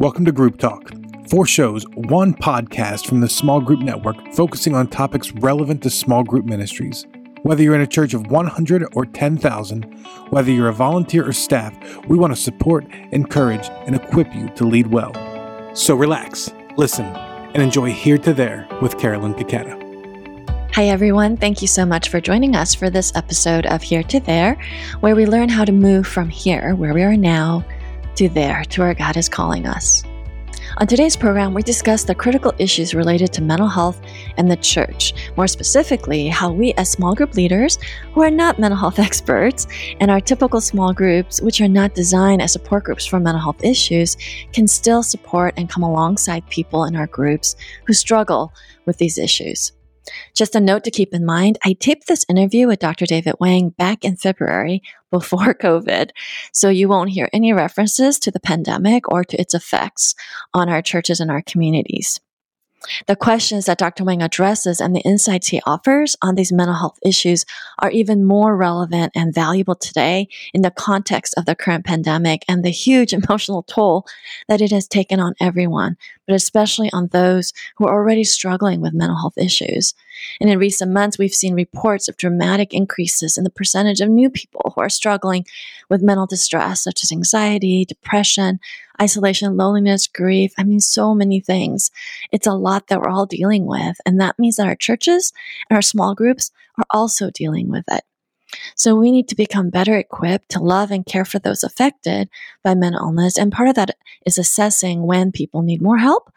Welcome to Group Talk. Four shows, one podcast from the Small Group Network focusing on topics relevant to small group ministries. Whether you're in a church of 100 or 10,000, whether you're a volunteer or staff, we want to support, encourage, and equip you to lead well. So relax, listen, and enjoy Here to There with Carolyn Taketa. Hi, everyone. Thank you so much for joining us for this episode of Here to There, where we learn how to move from here, where we are now, to there, to where God is calling us. On today's program, we discuss the critical issues related to mental health and the church. More specifically, how we, as small group leaders who are not mental health experts and our typical small groups, which are not designed as support groups for mental health issues, can still support and come alongside people in our groups who struggle with these issues. Just a note to keep in mind I taped this interview with Dr. David Wang back in February before COVID, so you won't hear any references to the pandemic or to its effects on our churches and our communities. The questions that Dr. Wang addresses and the insights he offers on these mental health issues are even more relevant and valuable today in the context of the current pandemic and the huge emotional toll that it has taken on everyone, but especially on those who are already struggling with mental health issues. And in recent months, we've seen reports of dramatic increases in the percentage of new people who are struggling with mental distress, such as anxiety, depression, isolation, loneliness, grief. I mean, so many things. It's a lot that we're all dealing with. And that means that our churches and our small groups are also dealing with it. So we need to become better equipped to love and care for those affected by mental illness. And part of that is assessing when people need more help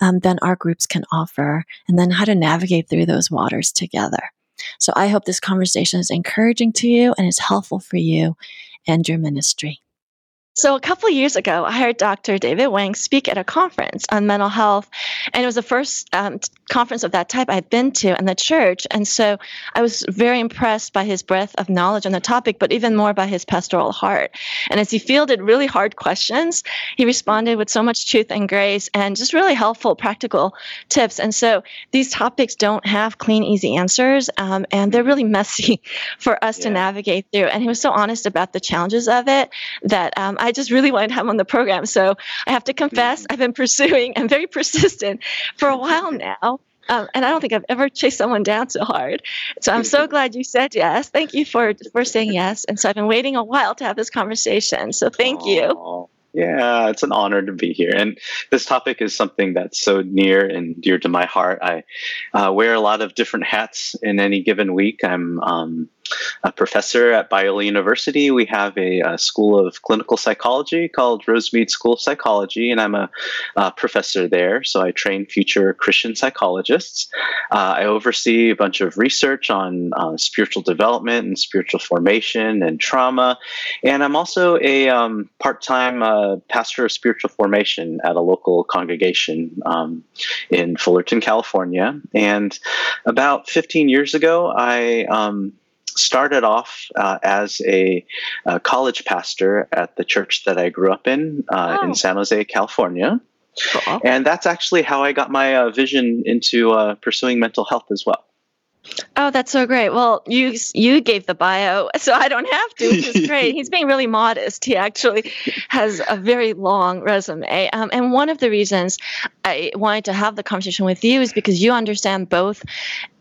um, than our groups can offer, and then how to navigate through those waters together. So I hope this conversation is encouraging to you and is helpful for you and your ministry. So, a couple years ago, I heard Dr. David Wang speak at a conference on mental health, and it was the first um, conference of that type I had been to in the church. And so I was very impressed by his breadth of knowledge on the topic, but even more by his pastoral heart. And as he fielded really hard questions, he responded with so much truth and grace and just really helpful, practical tips. And so these topics don't have clean, easy answers, um, and they're really messy for us yeah. to navigate through. And he was so honest about the challenges of it that um, I just really wanted to have on the program. So I have to confess, mm-hmm. I've been pursuing and very persistent for a while now. Um, and I don't think I've ever chased someone down so hard. So I'm so glad you said yes. Thank you for for saying yes. And so I've been waiting a while to have this conversation. So thank Aww. you. Yeah, it's an honor to be here. And this topic is something that's so near and dear to my heart. I uh, wear a lot of different hats in any given week. I'm um, a professor at Biola University. We have a, a, school of clinical psychology called Rosemead School of Psychology, and I'm a, a professor there. So I train future Christian psychologists. Uh, I oversee a bunch of research on uh, spiritual development and spiritual formation and trauma. And I'm also a um, part time uh, pastor of spiritual formation at a local congregation um, in Fullerton, California. And about 15 years ago, I um, started off uh, as a, a, college pastor at the church that I grew up in uh, oh. in San Jose, California. Cool. And that's actually how I got my uh, vision into uh, pursuing mental health as well. Oh, that's so great. Well, you you gave the bio, so I don't have to, which is great. He's being really modest. He actually has a very long resume. Um, and one of the reasons I wanted to have the conversation with you is because you understand both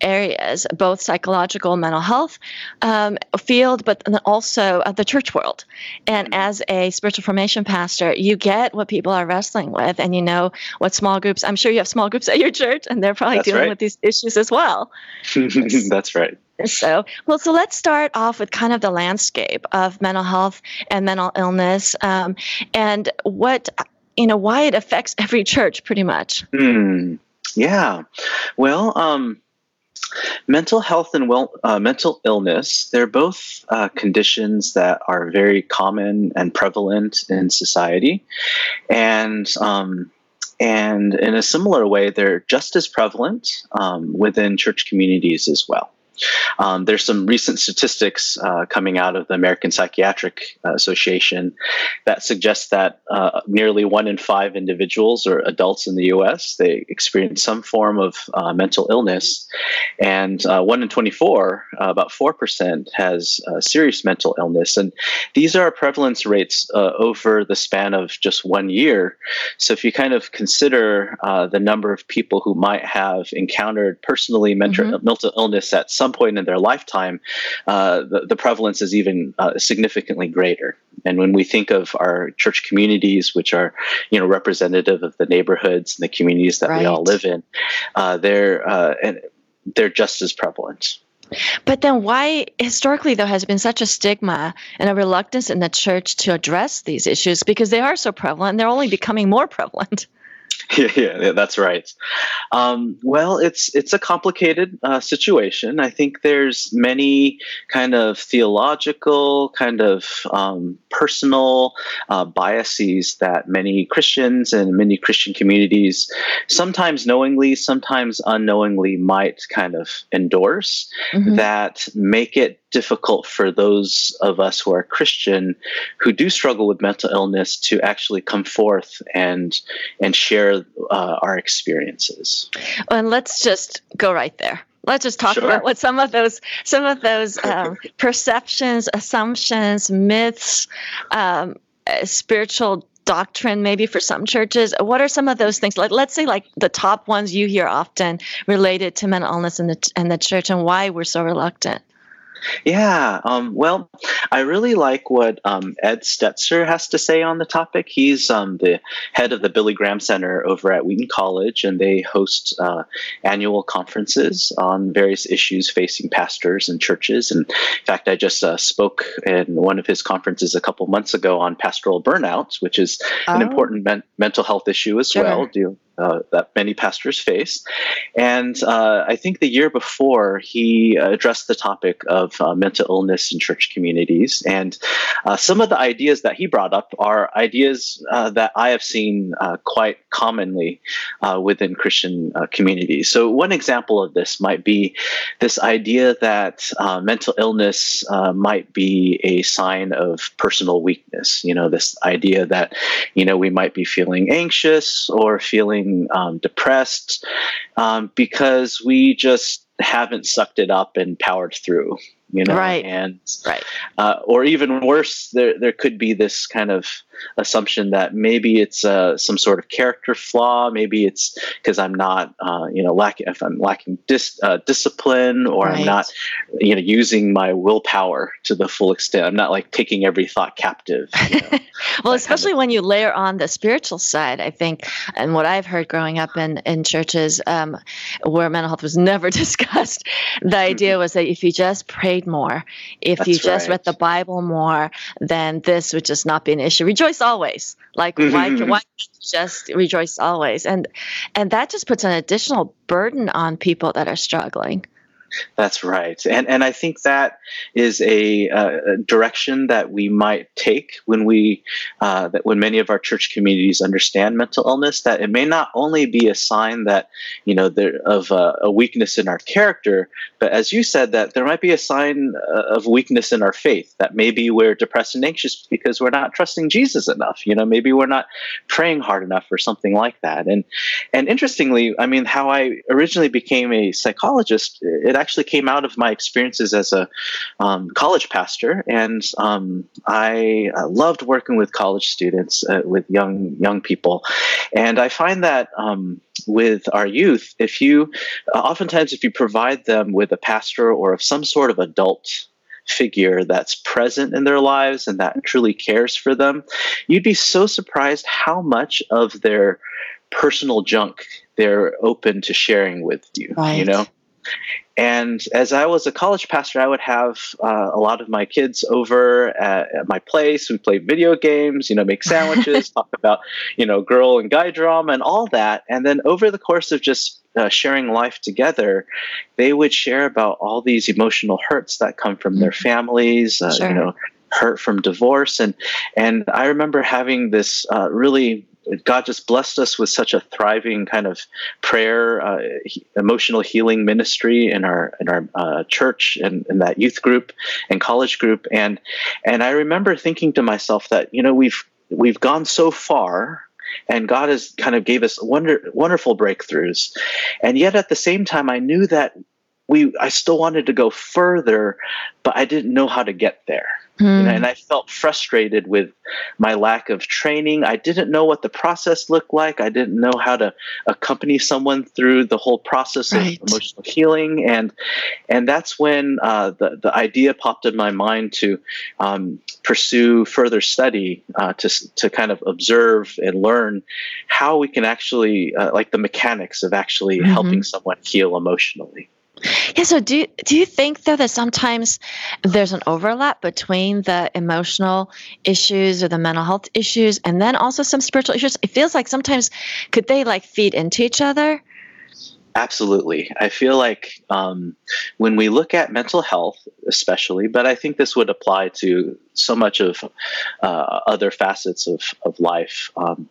areas, both psychological, mental health um, field, but also uh, the church world. And mm-hmm. as a spiritual formation pastor, you get what people are wrestling with, and you know what small groups. I'm sure you have small groups at your church, and they're probably that's dealing right. with these issues as well. That's right. So, well, so let's start off with kind of the landscape of mental health and mental illness, um, and what you know, why it affects every church, pretty much. Mm, yeah. Well, um, mental health and well, uh, mental illness, they're both uh, conditions that are very common and prevalent in society. And um, and in a similar way, they're just as prevalent um, within church communities as well. Um, there's some recent statistics uh, coming out of the American Psychiatric Association that suggest that uh, nearly one in five individuals or adults in the U.S. they experience some form of uh, mental illness, and uh, one in 24, uh, about four percent, has serious mental illness. And these are prevalence rates over the span of just one year. So if you kind of consider the number of people who might have encountered personally mental, mm-hmm. mental illness at some point in their lifetime, uh, the, the, prevalence is even uh, significantly greater. And when we think of our church communities, which are you know representative of the neighborhoods and the communities that right. we all live in, uh, they're uh, and they're just as prevalent. But then, why historically there has been such a stigma and a reluctance in the church to address these issues because they are so prevalent? and They're only becoming more prevalent. Yeah, yeah, that's right. Um, well, it's it's a complicated uh, situation. I think there's many kind of theological, kind of um, personal uh, biases that many Christians and many Christian communities, sometimes knowingly, sometimes unknowingly, might kind of endorse mm-hmm. that make it difficult for those of us who are Christian who do struggle with mental illness to actually come forth and and share uh, our experiences. And let's just go right there. Let's just talk sure. about what some of those some of those um, perceptions, assumptions, myths, um, spiritual doctrine maybe for some churches what are some of those things like let's say like the top ones you hear often related to mental illness in the in the church and why we're so reluctant yeah, um, well, I really like what um, Ed Stetzer has to say on the topic. He's um, the head of the Billy Graham Center over at Wheaton College, and they host uh, annual conferences on various issues facing pastors and churches. And in fact, I just uh, spoke in one of his conferences a couple months ago on pastoral burnout, which is oh. an important men- mental health issue as sure. well, deal, uh, that many pastors face. And uh, I think the year before, he addressed the topic of uh, mental illness in church communities. And uh, some of the ideas that he brought up are ideas uh, that I have seen uh, quite commonly within Christian communities. So, one example of this might be this idea that mental illness might be a sign of personal weakness. You know, this idea that, you know, we might be feeling anxious or feeling um, depressed um, because we just haven't sucked it up and powered through you know? Right. And right. uh, or even worse there there could be this kind of assumption that maybe it's uh, some sort of character flaw. Maybe it's because i'm not uh, you know lacking if i'm lacking dis, uh, discipline or right. i'm not you know using my willpower to the full extent. I'm not like taking every thought captive you know, well especially kind of. when you layer on the spiritual side i think and what i've heard growing up in in churches um, where mental health was never discussed the idea mm-hmm. was that if you just prayed more. If That's you just right. read the Bible more, then this would just not be an issue. Rejoice always. Like why why just rejoice always? And and that just puts an additional burden on people that are struggling. That's right, and and I think that is a, uh, direction that we might take when we uh, that when many of our church communities understand mental illness. That it may not only be a sign that you know there of uh, a weakness in our character, but as you said, that there might be a sign uh, of weakness in our faith. That maybe we're depressed and anxious because we're not trusting Jesus enough. You know, maybe we're not praying hard enough or something like that. And and interestingly, I mean, how I originally became a psychologist, it actually came out of my experiences as a um, college pastor, and um, I uh, loved working with college students, uh, with young young people, and I find that um, with our youth, if you uh, oftentimes if you provide them with a pastor or of some sort of adult figure that's present in their lives and that truly cares for them, you'd be so surprised how much of their personal junk they're open to sharing with you. Right. You know, and as I was a college pastor, I would have uh, a lot of my kids over at, at, my place. We play video games, you know, make sandwiches, talk about, you know, girl and guy drama and all that. And then over the course of just uh, sharing life together, they would share about all these emotional hurts that come from their mm-hmm. families, uh, sure. you know, hurt from divorce. And and I remember having this uh, really God just blessed us with such a thriving kind of prayer, uh, he, emotional healing ministry in our in our uh, church and in that youth group and college group, and and I remember thinking to myself that you know we've we've gone so far and God has kind of gave us wonder, wonderful breakthroughs. And yet at the same time, I knew that we I still wanted to go further, but I didn't know how to get there. Mm. And I felt frustrated with my lack of training. I didn't know what the process looked like. I didn't know how to accompany someone through the whole process right. of emotional healing. And and that's when uh, the the idea popped in my mind to um, pursue further study uh, to to kind of observe and learn how we can actually uh, like the mechanics of actually mm-hmm. helping someone heal emotionally. Yeah. So do do you think though that sometimes there's an overlap between the emotional issues or the mental health issues and then also some spiritual issues? It feels like sometimes could they like feed into each other? Absolutely. I feel like um, when we look at mental health, especially, but I think this would apply to so much of uh, other facets of, of life. Um,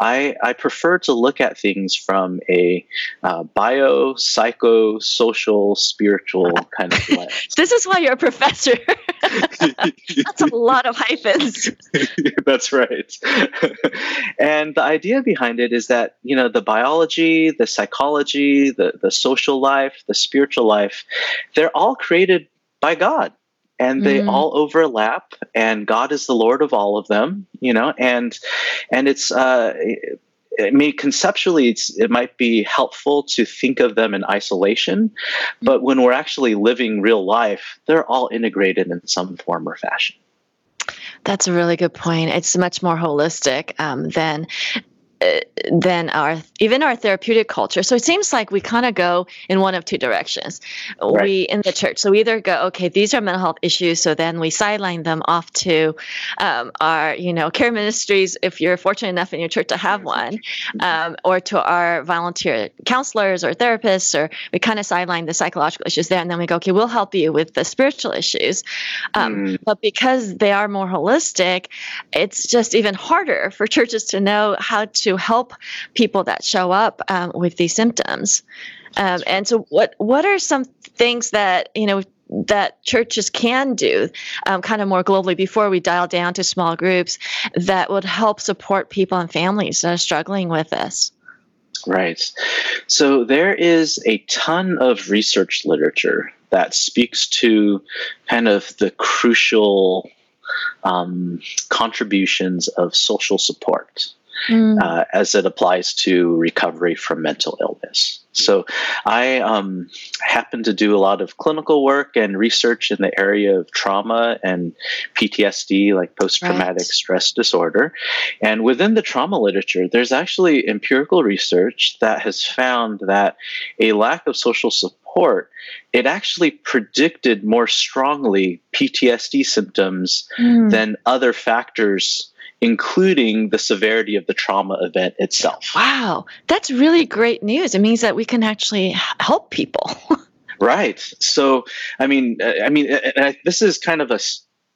I, I prefer to look at things from a uh, bio, psycho, social, spiritual kind of lens. this is why you're a professor. That's a lot of hyphens. That's right. and the idea behind it is that, you know, the biology, the psychology, the, the social life, the spiritual life, they're all created by God and they mm. all overlap and god is the lord of all of them you know and and it's uh I mean, conceptually, it's, it might be helpful to think of them in isolation, but when we're actually living real life, they're all integrated in some form or fashion. That's a really good point. It's much more holistic um, than than our even our therapeutic culture. So it seems like we kind of go in one of two directions. Right. We in the church, so we either go, okay, these are mental health issues, so then we sideline them off to um, our you know care ministries if you're fortunate enough in your church to have one, um, or to our volunteer counselors or therapists, or we kind of sideline the psychological issues there, and then we go, okay, we'll help you with the spiritual issues. Um, mm. But because they are more holistic, it's just even harder for churches to know how to help people that show up um, with these symptoms. Um, and so, what what are some things that you know that churches can do, um, kind of more globally, before we dial down to small groups, that would help support people and families that are struggling with this? Right. So there is a ton of research literature that speaks to kind of the crucial um, contributions of social support mm. uh, as it applies to recovery from mental illness. So I um, happen to do a lot of clinical work and research in the area of trauma and PTSD, like post traumatic right. stress disorder. And within the trauma literature, there's actually empirical research that has found that a lack of social support it actually predicted more strongly PTSD symptoms mm. than other factors including the severity of the trauma event itself. Wow, that's really great news. It means that we can actually help people. right. So, I mean, I mean, this is kind of a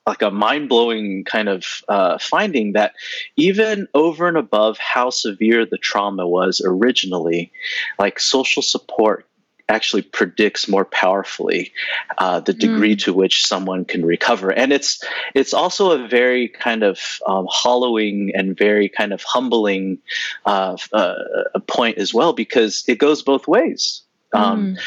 like a mind-blowing kind of uh, finding that even over and above how severe the trauma was originally like social support actually predicts more powerfully uh, the degree mm. to which someone can recover. And it's it's also a very kind of um, hollowing and very kind of humbling uh, uh, point as well because it goes both ways. Um, mm.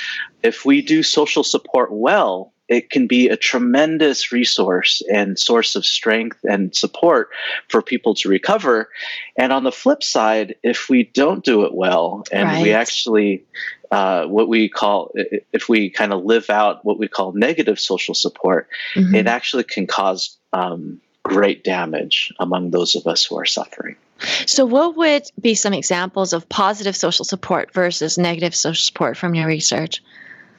If we do social support well, it can be a tremendous resource and source of strength and support for people to recover. And on the flip side, if we don't do it well and right. we actually uh, what we call, if we kind of live out what we call negative social support, mm-hmm. it actually can cause um, great damage among those of us who are suffering. So, what would be some examples of positive social support versus negative social support from your research?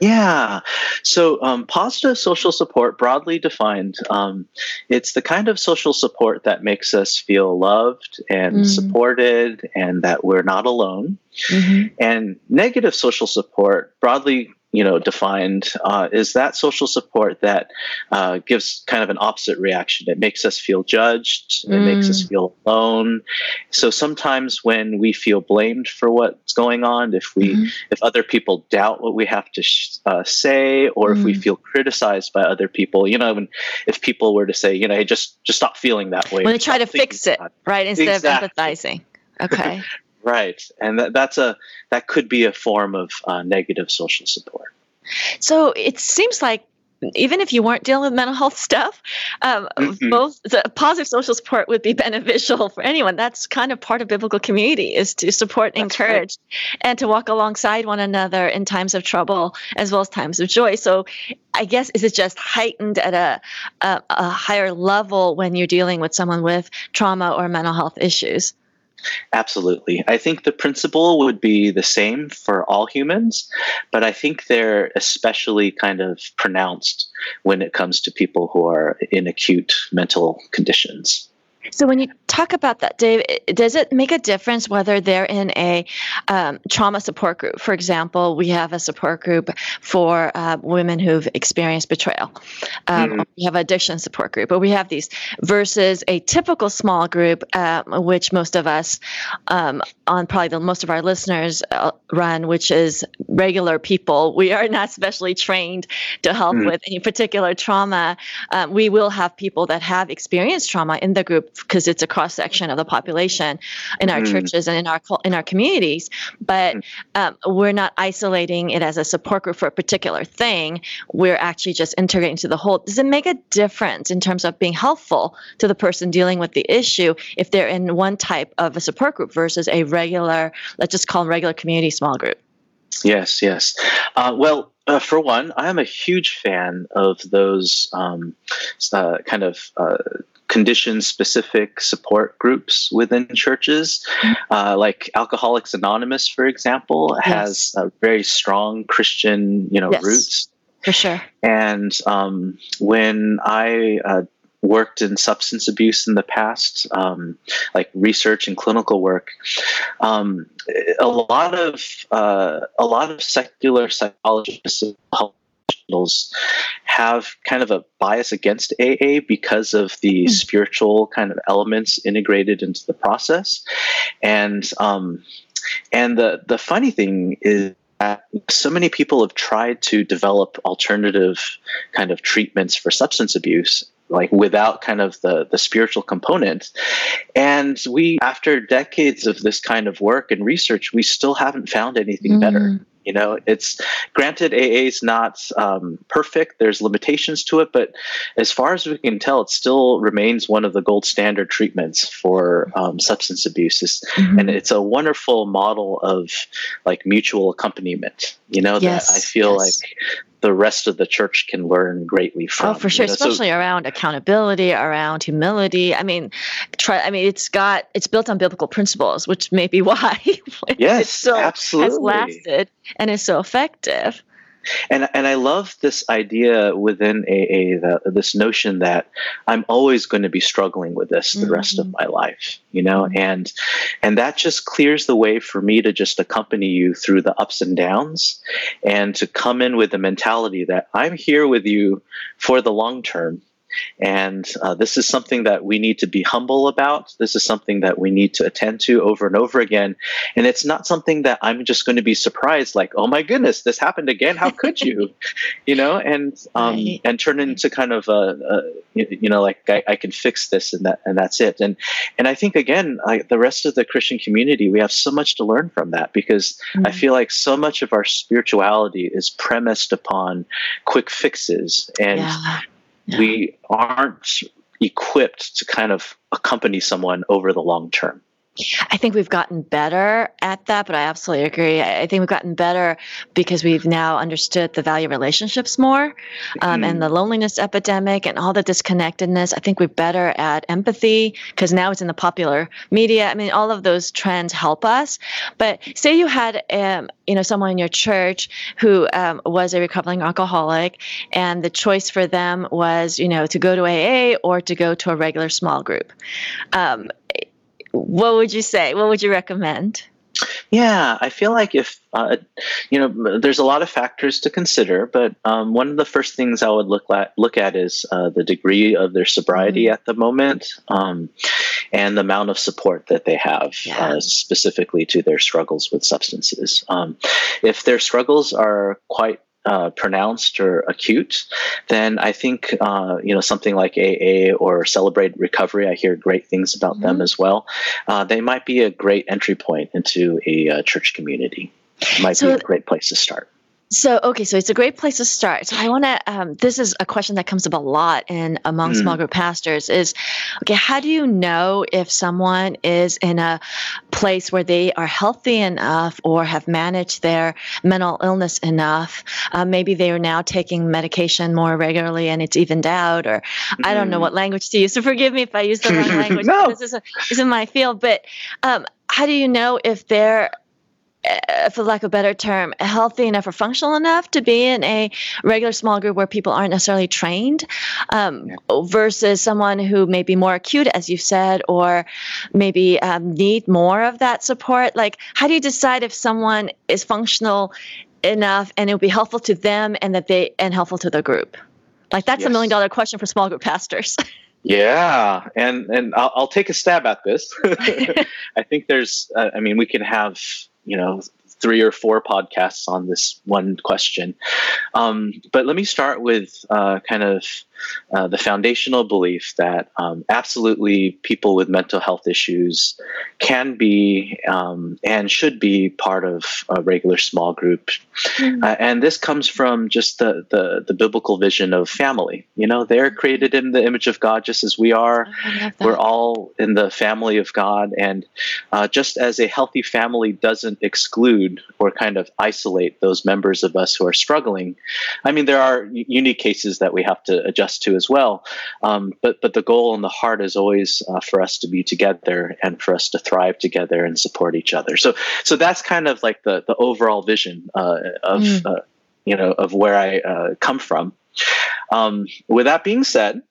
Yeah. So, um, positive social support, broadly defined, um, it's the kind of social support that makes us feel loved and mm. supported and that we're not alone. Mm-hmm. And negative social support, broadly you know defined uh, is that social support that uh, gives kind of an opposite reaction it makes us feel judged it makes us Mm. feel alone so sometimes when we feel blamed for what's going on if we Mhm. if other people doubt what we have to sh- uh, say or if we Mm. feel criticized by other people you know when if people were to say you know hey just just stop feeling that way when they try to fix it, that." right, instead Exactly. of empathizing. Okay. right and that, that's a that could be a form of uh, negative social support So it seems like even if you weren't dealing with mental health stuff, um, Mhm. both the positive social support would be beneficial for anyone. That's kind of part of biblical community is to support and That's right. encourage and to walk alongside one another in times of trouble as well as times of joy. So I guess is it just heightened at a, a, a higher level when you're dealing with someone with trauma or mental health issues? Absolutely. I think the principle would be the same for all humans, but I think they're especially kind of pronounced when it comes to people who are in acute mental conditions. So when you talk about that, Dave, does it make a difference whether they're in a um, trauma support group? For example, we have a support group for uh, women who've experienced betrayal. Um, Mhm. We have addiction support group, but we have these versus a typical small group, um, which most of us um, on probably the most of our listeners uh, run, which is regular people. We are not specially trained to help Mhm. with any particular trauma. Um, we will have people that have experienced trauma in the group because it's a cross section of the population in our Mm. churches and in our in our communities. But um, we're not isolating it as a support group for a particular thing. We're actually just integrating to the whole. Does it make a difference in terms of being helpful to the person dealing with the issue if they're in one type of a support group versus a regular, let's just call them regular community small group? Yes, yes. Uh, well, uh, for one, I am a huge fan of those um, uh, kind of uh, condition specific support groups within churches. Uh, like Alcoholics Anonymous, for example, has uh, very strong Christian you know, Yes. roots. For sure. And um, when I uh, worked in substance abuse in the past, um, like research and clinical work, um, a lot of uh, a lot of secular psychologists health professionals have kind of a bias against AA because of the Hmm. spiritual kind of elements integrated into the process, and um, and the the funny thing is that so many people have tried to develop alternative kind of treatments for substance abuse like without kind of the the spiritual component and we after decades of this kind of work and research we still haven't found anything better Mm. You know it's granted aa is not um, perfect there's limitations to it but as far as we can tell it still remains one of the gold standard treatments for um, substance abuse It's- Mhm. and it's a wonderful model of like mutual accompaniment you know Yes, that i feel yes. like the rest of the church can learn greatly oh, from Oh, for sure, you know? So- especially around accountability, around humility. I mean, try. I mean, it's got it's built on biblical principles, which may be why it yes still has lasted and is so effective. And and I love this idea within AA that this notion that I'm always going to be struggling with this the rest of mm-hmm. my life, you know, mm-hmm. and and that just clears the way for me to just accompany you through the ups and downs, and to come in with the mentality that I'm here with you for the long term. And uh, this is something that we need to be humble about. This is something that we need to attend to over and over again. And it's not something that I'm just going to be surprised, like, oh my goodness, this happened again. How could you? you know, and um, Right. and turn into kind of a, a you know, like I, I can fix this and that and that's it. And and I think again, I, the rest of the Christian community, we have so much to learn from that because I Mm. feel like so much of our spirituality is premised upon quick fixes and yeah. We aren't equipped to kind of accompany someone over the long term. I think we've gotten better at that, but I absolutely agree. I think we've gotten better because we've now understood the value of relationships more um, and the loneliness epidemic and all the disconnectedness. I think we're better at empathy because now it's in the popular media. I mean, all of those trends help us. But say you had, um, you know, someone in your church who um, was a recovering alcoholic, and the choice for them was, you know, to go to AA or to go to a regular small group. What would you say? What would you recommend? Yeah, I feel like if uh, you know, there's a lot of factors to consider, but um, one of the first things I would look at look at is uh, the degree of their sobriety mm-hmm. at the moment, um, and the amount of support that they have, yeah. uh, specifically to their struggles with substances. Um, if their struggles are quite uh, pronounced or acute, then I think uh, you know something like AA or Celebrate Recovery. I hear great things about mm-hmm. them as well. Uh, they might be a great entry point into a uh, church community. Might so, be a great place to start. So, okay, so it's a great place to start. So, I want to. Um, this is a question that comes up a lot in among mm. small group pastors. Is okay. How do you know if someone is in a place where they are healthy enough or have managed their mental illness enough? Uh, maybe they are now taking medication more regularly and it's evened out, or mm. I don't know mm. what language to use. So, forgive me if I use the wrong language. no. This is, a, this is my field, but um, how do you know if they're for lack of a better term, healthy enough or functional enough to be in a regular small group where people aren't necessarily trained, um, versus someone who may be more acute, as you said, or maybe um, need more of that support. Like, how do you decide if someone is functional enough and it will be helpful to them and that they and helpful to the group? Like, that's yes. a million dollar question for small group pastors. Yeah, and and I'll, I'll, take a stab at this. I think there's, uh, I mean, we can have you know three or four podcasts on this one question. Um, but let me start with uh, kind of uh, the foundational belief that um, absolutely people with mental health issues can be um, and should be part of a regular small group. Mm-hmm. Uh, and this comes from just the, the, the, biblical vision of family. You know, they're created in the image of God just as we are. We're all in the family of God. And uh, just as a healthy family doesn't exclude or kind of isolate those members of us who are struggling, I mean, there are unique cases that we have to adjust to as well. Um, but but the goal and the heart is always uh, for us to be together and for us to thrive together and support each other. So so that's kind of like the the overall vision uh, of mm. uh, you know of where I uh, come from. Um, with that being said,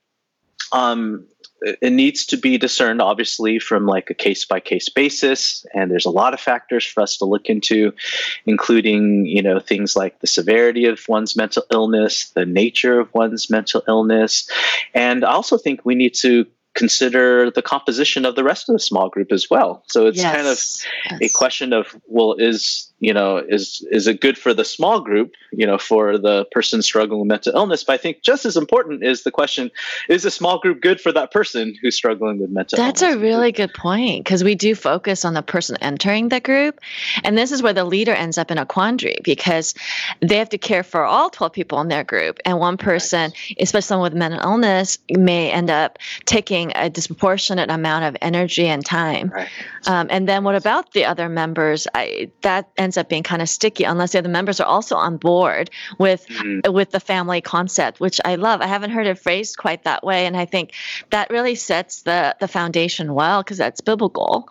um, it needs to be discerned obviously from like a case by case basis and there's a lot of factors for us to look into including you know things like the severity of one's mental illness the nature of one's mental illness and i also think we need to consider the composition of the rest of the small group as well so it's yes. kind of yes. a question of well is you know is is it good for the small group you know for the person struggling with mental illness but i think just as important is the question is a small group good for that person who's struggling with mental illness? that's illness? a really good point because we do focus on the person entering the group and this is where the leader ends up in a quandary because they have to care for all 12 people in their group and one person especially someone with mental illness may end up taking a disproportionate amount of energy and time right. um, and then what about the other members I, that ends ends up being kind of sticky unless the other members are also on board with mm-hmm. with the family concept, which I love. I haven't heard it phrased quite that way, and I think that really sets the the foundation well because that's biblical.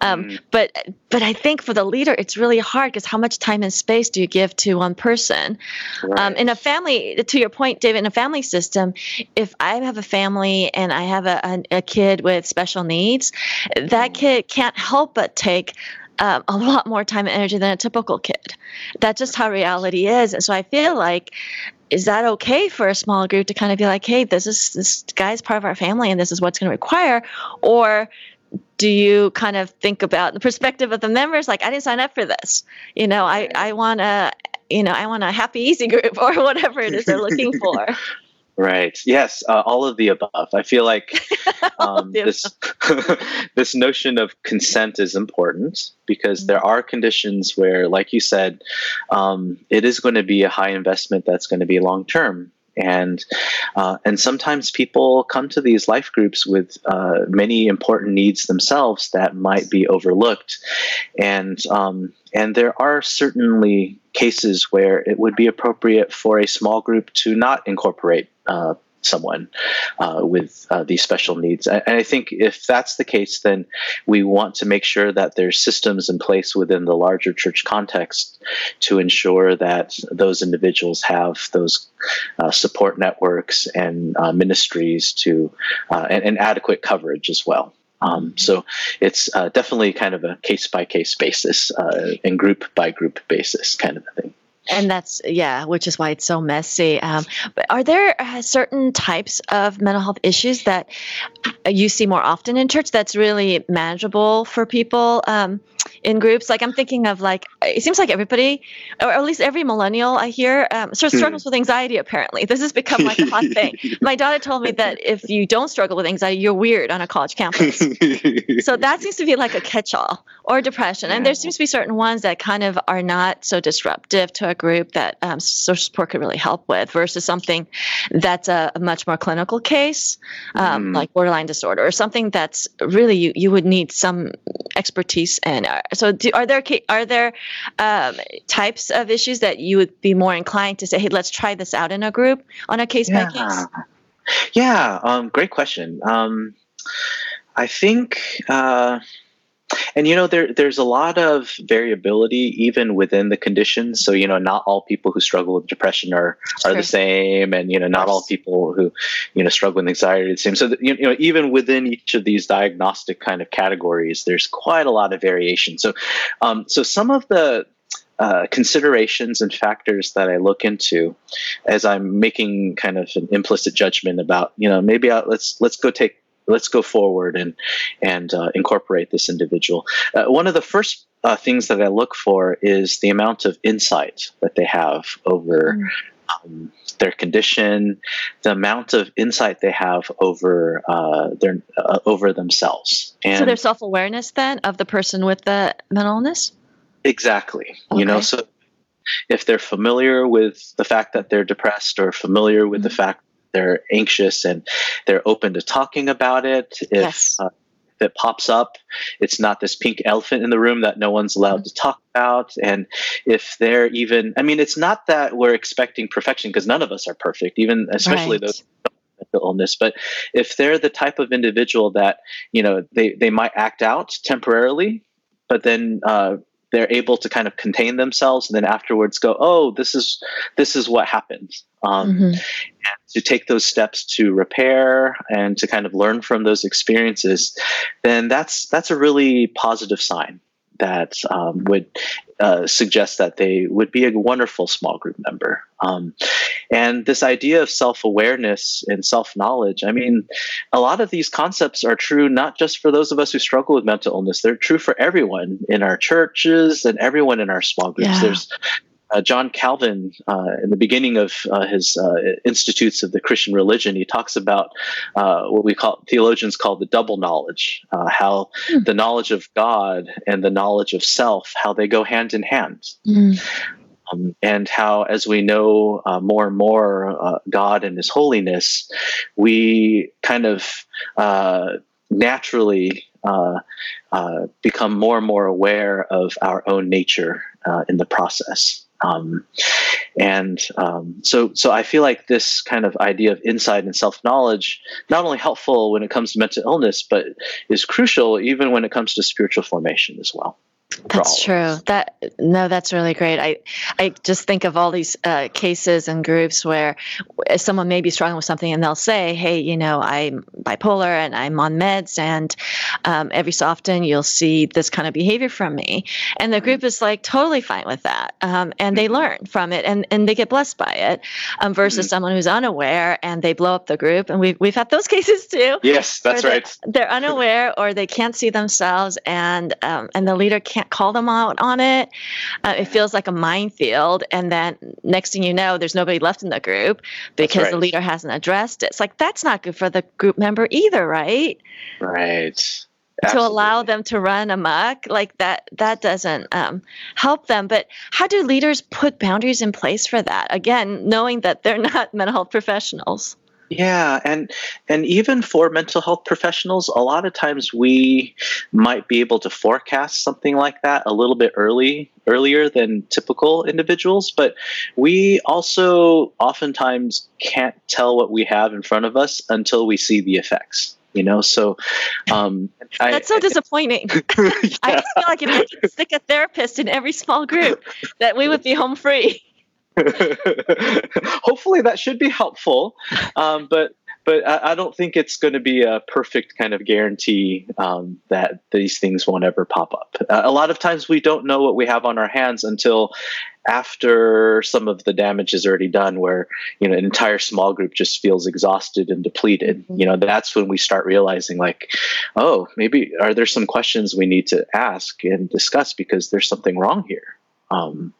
Um, mm-hmm. But but I think for the leader, it's really hard because how much time and space do you give to one person? Right. Um, in a family, to your point, David, in a family system, if I have a family and I have a, a, a kid with special needs, that mm-hmm. kid can't help but take um, a lot more time and energy than a typical kid. That's just how reality is. And so I feel like, is that okay for a small group to kind of be like, hey, this is this guy's part of our family and this is what's going to require? Or do you kind of think about the perspective of the members like i didn't sign up for this you know i i want a you know i want a happy easy group or whatever it is they're looking for Right. Yes. Uh, all of the above. I feel like um, this this notion of consent is important because mm-hmm. there are conditions where, like you said, um, it is going to be a high investment that's going to be long term and uh, and sometimes people come to these life groups with uh, many important needs themselves that might be overlooked, and um, and there are certainly cases where it would be appropriate for a small group to not incorporate uh, someone uh, with uh, these special needs. And I think if that's the case, then we want to make sure that there's systems in place within the larger church context to ensure that those individuals have those uh, support networks and uh, ministries to uh, and, and, adequate coverage as well. Um, so it's uh, definitely kind of a case by case basis and group by group basis kind of a thing and that's yeah which is why it's so messy. Um, but are there uh, certain types of mental health issues that you see more often in church that's really manageable for people um, in groups? Like i'm thinking of like it seems like everybody or at least every millennial i hear um, sort of struggles hmm. with anxiety apparently. This has become like a hot thing. My daughter told me that if you don't struggle with anxiety you're weird on a college campus. So that seems to be like a catch-all or depression. And there seems to be certain ones that kind of are not so disruptive to a group that um, social support could really help with versus something that's a, a much more clinical case, um, mm. like borderline disorder, or something that's really you, you would need some expertise in. Uh, so, do, are there are there um, types of issues that you would be more inclined to say, "Hey, let's try this out in a group on a case by case"? Yeah, um, great question. Um, I think. Uh, and you know, there there's a lot of variability even within the conditions. So you know, not all people who struggle with depression are are the same, and you know, not all people who you know struggle with anxiety are the same. So that, you know, even within each of these diagnostic kind of categories, there's quite a lot of variation. So, um, so some of the uh, considerations and factors that I look into as I'm making kind of an implicit judgment about, you know, maybe I'll, let's let's go take let's go forward and and uh, incorporate this individual. Uh, one of the first uh, things that I look for is the amount of insight that they have over. Mm. Um, their condition, the amount of insight they have over uh, their uh, over themselves, and so their self awareness then of the person with the mental illness. Exactly, okay. you know, so if they're familiar with the fact that they're depressed or familiar with mm-hmm. the fact they're anxious and they're open to talking about it. If, yes. uh, if it pops up, it's not this pink elephant in the room that no one's allowed mm-hmm. to talk about. And if they're even, I mean, it's not that we're expecting perfection because none of us are perfect, even especially right. those mental illness. But if they're the type of individual that you know they they might act out temporarily, but then uh, they're able to kind of contain themselves and then afterwards go oh this is this is what happened um, mm-hmm. and to take those steps to repair and to kind of learn from those experiences then that's that's a really positive sign that um, would uh, suggest that they would be a wonderful small group member. Um, and this idea of self awareness and self knowledge, I mean, a lot of these concepts are true not just for those of us who struggle with mental illness, they're true for everyone in our churches and everyone in our small groups. Yeah. There's John Calvin, uh, in the beginning of uh, his uh, Institutes of the Christian Religion, he talks about uh, what we call theologians call the double knowledge, uh, how mm. the knowledge of God and the knowledge of self, how they go hand in hand. Mm. Um, and how, as we know more and more God and His holiness, we kind of naturally uh, uh, become more and more aware of our own nature uh, in the process. Um, and um, so, so I feel like this kind of idea of insight and self knowledge not only helpful when it comes to mental illness, but is crucial even when it comes to spiritual formation as well. That's true. That no, that's really great. I I just think of all these uh, cases and groups where someone may be struggling with something and they'll say, "Hey, you know, I'm bipolar and I'm on meds, and um, every so often you'll see this kind of behavior from me." And the group is like totally fine with that, um, and they mm-hmm. learn from it and and they get blessed by it. Um, versus mm-hmm. someone who's unaware and they blow up the group, and we've we've had those cases too. Yes, that's right. They're, they're unaware or they can't see themselves, and um, and the leader can't call them out on it. Uh, it feels like a minefield. And then next thing you know, there's nobody left in the group because right. the leader hasn't addressed it. It's like that's not good for the group member either, right? Right. Absolutely. to allow them to run amok like that that doesn't um, help them but how do leaders put boundaries in place for that again knowing that they're not mental health professionals yeah, and and even for mental health professionals, a lot of times we might be able to forecast something like that a little bit early earlier than typical individuals, but we also oftentimes can't tell what we have in front of us until we see the effects you know? So um, that's I, so disappointing. Yeah. i just feel like if i could stick a therapist in every small group that we would be home free Hopefully, that should be helpful. Um, but but I, I, don't think it's going to be a perfect kind of guarantee um, that these things won't ever pop up. Uh, a lot of times we don't know what we have on our hands until after some of the damage is already done where you know an entire small group just feels exhausted and depleted mm-hmm. you know that's when we start realizing like oh maybe are there some questions we need to ask and discuss because there's something wrong here um,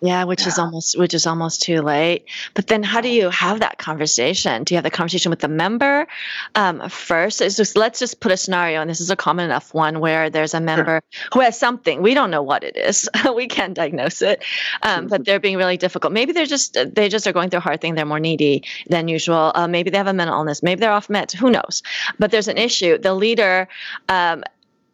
yeah, which yeah. is almost which is almost too late. But then, how do you have that conversation? Do you have the conversation with the member um, first? It's just let's just put a scenario, and this is a common enough one where there's a member sure. who has something we don't know what it is. we can't diagnose it, um, but they're being really difficult. Maybe they're just they just are going through a hard thing. They're more needy than usual. Uh, maybe they have a mental illness. Maybe they're off meds. Who knows? But there's an issue. The leader um,